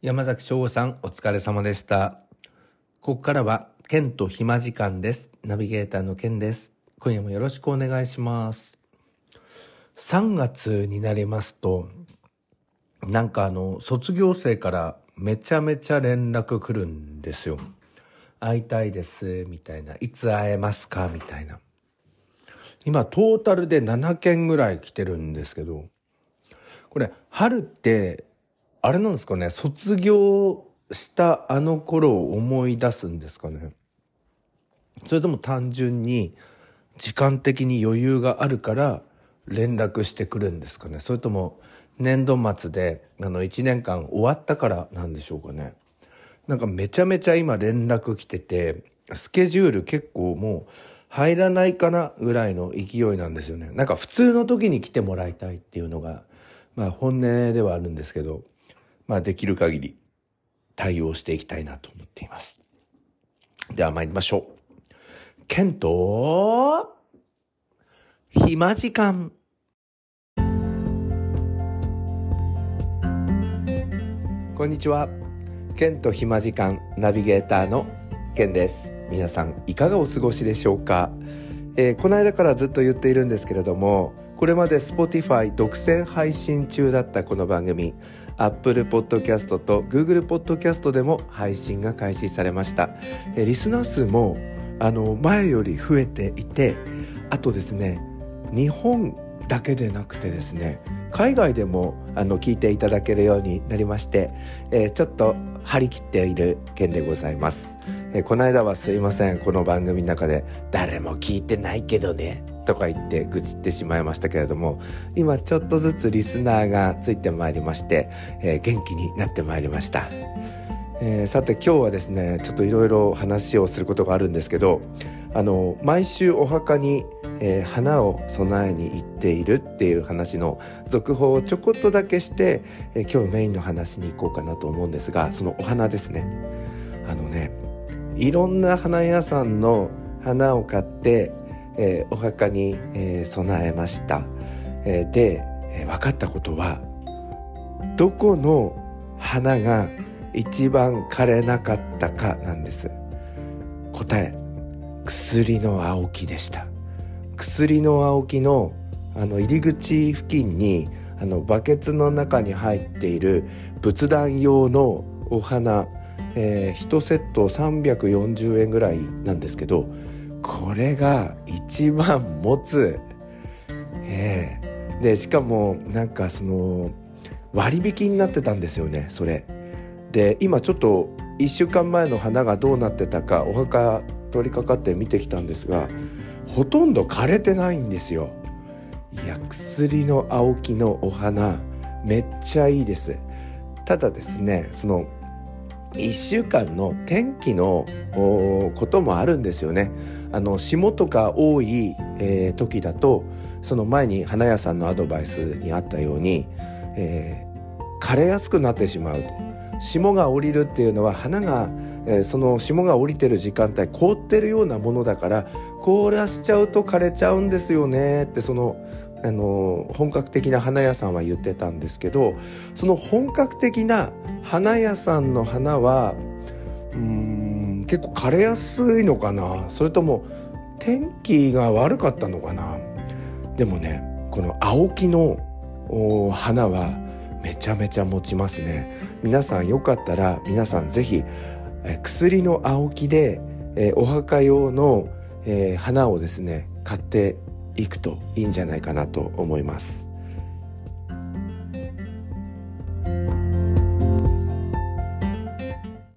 山崎翔吾さん、お疲れ様でした。ここからは、ケンと暇時間です。ナビゲーターのケンです。今夜もよろしくお願いします。3月になりますと、なんかあの、卒業生からめちゃめちゃ連絡来るんですよ。会いたいです、みたいな。いつ会えますかみたいな。今、トータルで7件ぐらい来てるんですけど、これ、春って、あれなんですかね、卒業したあの頃を思い出すんですかね。それとも単純に時間的に余裕があるから連絡してくるんですかね。それとも年度末であの1年間終わったからなんでしょうかね。なんかめちゃめちゃ今連絡来てて、スケジュール結構もう入らないかなぐらいの勢いなんですよね。なんか普通の時に来てもらいたいっていうのが、まあ本音ではあるんですけど、まあできる限り対応していきたいなと思っています。では参りましょう。ケント、暇時間。こんにちは。ケント暇時間ナビゲーターのケンです。皆さんいかがお過ごしでしょうか、えーこの間からずっと言っているんですけれども、これまで Spotify 独占配信中だったこの番組 Apple Podcast と Google Podcast でも配信が開始されました、えリスナー数もあの前より増えていてあとですね日本だけでなくてですね海外でもあの聞いていただけるようになりまして、えーちょっと張り切っている件でございます、えーこの間はすいませんこの番組の中で誰も聞いてないけどね。とか言って愚痴ってしまいましたけれども今ちょっとずつリスナーがついてまいりまして、えー元気になってまいりました。えーさて今日はですねちょっといろいろ話をすることがあるんですけどあの毎週お墓に、えー花を供えに行っているっていう話の続報をちょこっとだけして、えー今日メインの話に行こうかなと思うんですがそのお花ですね。あのねいろんな花屋さんの花を買って、えーお墓に、えー備えました、えーで、えー分かったことはどこの花が一番枯れなかったかなんです。答え薬の青木でした。薬の青木のあの入り口付近にあのバケツの中に入っている仏壇用のお花、えー、1セット340円ぐらいなんですけどこれが一番持つ、えーでしかもなんかその割引になってたんですよねそれ。で今ちょっと1週間前の花がどうなってたかお墓取り掛かって見てきたんですがほとんど枯れてないんですよ。いや薬の青木のお花めっちゃいいです。ただですねその1週間の天気のこともあるんですよね。あの霜とか多い、えー時だとその前に花屋さんのアドバイスにあったように、えー枯れやすくなってしまう霜が降りるっていうのは花が、えーその霜が降りてる時間帯凍ってるようなものだから凍らしちゃうと枯れちゃうんですよね。ってそのあの本格的な花屋さんは言ってたんですけどその本格的な花屋さんの花はうーん結構枯れやすいのかな。それとも天気が悪かったのかな。でもねこの青木の花はめちゃめちゃ持ちますね。皆さんよかったら皆さんぜひえー薬の青木で、えーお墓用の、え花をですね買っていくといいんじゃないかなと思います。